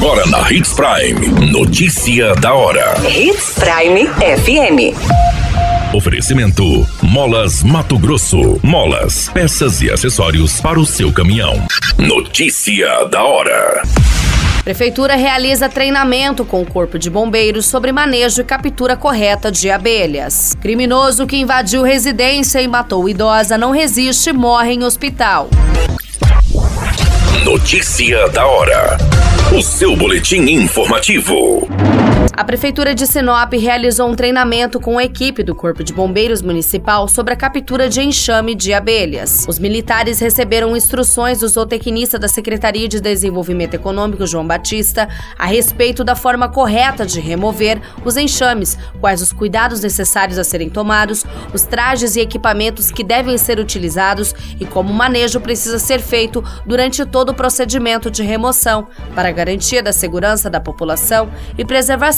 Agora na Hits Prime. Notícia da hora. Hits Prime FM. Oferecimento: Molas Mato Grosso. Molas, peças e acessórios para o seu caminhão. Notícia da hora. Prefeitura realiza treinamento com o Corpo de Bombeiros sobre manejo e captura correta de abelhas. Criminoso que invadiu residência e matou idosa não resiste e morre em hospital. Notícia da hora. O seu boletim informativo. A Prefeitura de Sinop realizou um treinamento com a equipe do Corpo de Bombeiros Municipal sobre a captura de enxame de abelhas. Os militares receberam instruções do zootecnista da Secretaria de Desenvolvimento Econômico, João Batista, a respeito da forma correta de remover os enxames, quais os cuidados necessários a serem tomados, os trajes e equipamentos que devem ser utilizados e como o manejo precisa ser feito durante todo o procedimento de remoção, para garantia da segurança da população e preservação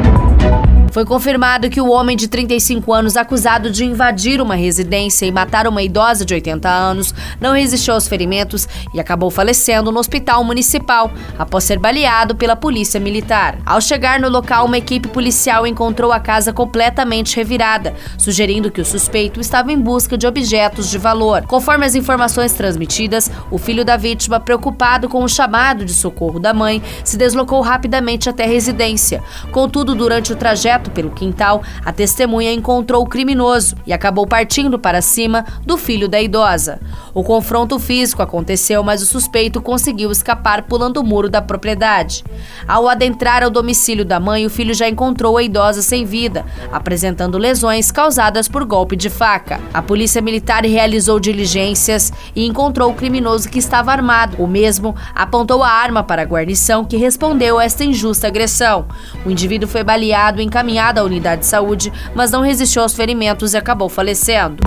Foi confirmado que o homem de 35 anos acusado de invadir uma residência e matar uma idosa de 80 anos não resistiu aos ferimentos e acabou falecendo no hospital municipal após ser baleado pela polícia militar. Ao chegar no local, uma equipe policial encontrou a casa completamente revirada, sugerindo que o suspeito estava em busca de objetos de valor. Conforme as informações transmitidas, o filho da vítima, preocupado com o chamado de socorro da mãe, se deslocou rapidamente até a residência. Contudo, durante o trajeto pelo quintal, a testemunha encontrou o criminoso e acabou partindo para cima do filho da idosa. O confronto físico aconteceu, mas o suspeito conseguiu escapar pulando o muro da propriedade. Ao adentrar ao domicílio da mãe, o filho já encontrou a idosa sem vida, apresentando lesões causadas por golpe de faca. A polícia militar realizou diligências e encontrou o criminoso que estava armado. O mesmo apontou a arma para a guarnição, que respondeu a esta injusta agressão. O indivíduo foi baleado e encaminhado encaminhada à unidade de saúde, mas não resistiu aos ferimentos e acabou falecendo.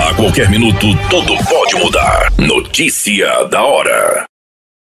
A qualquer minuto, tudo pode mudar. Notícia da hora.